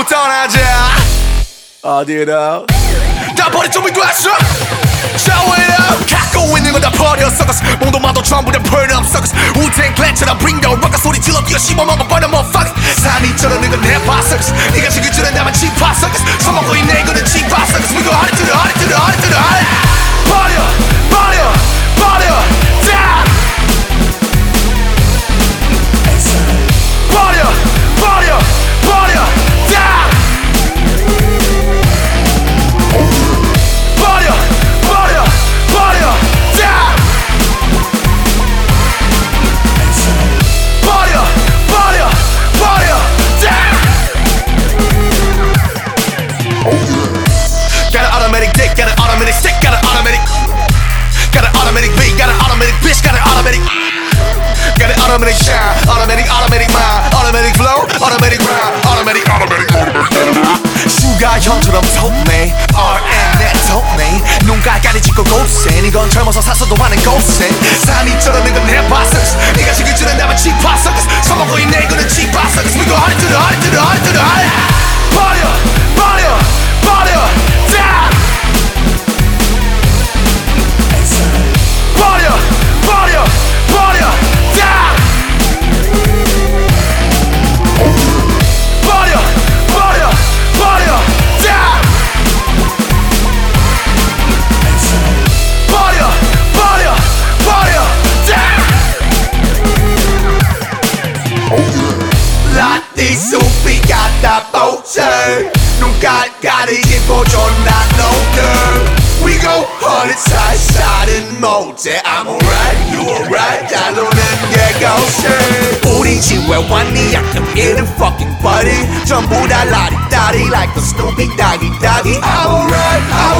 전부 떠나자 어디로 다 버려 준비 됐어 Show it up 갖고 있는 건 다 버려 썩었어 몸도 마도 전부 다 burn up 썩었어 우탱 클랜처럼 bring the rock 소리 질러 뛰어 씹어먹어 버려 motherfucker 산이 저러는 건 랩파 썩었어 네가 지금 줄은 나만 짚파 썩었어 써먹고 있네 이거는 짚파 썩었어 We go hard to the hard to the hard to the hard 섭네 RM 내 덥네 눈깔 가리지고 고생 이건 젊어서 샀어도 하는 고생 삶이 보세 눈깔까지 짚고 존나 no girl We go hard side side and 모제 I'm alright you alright 잘 노는 게 고세 우리 집에 왔니 약간 이름 fucking buddy 전부 다 라리따리 like the stupid doggy doggy I'm alright I'm alright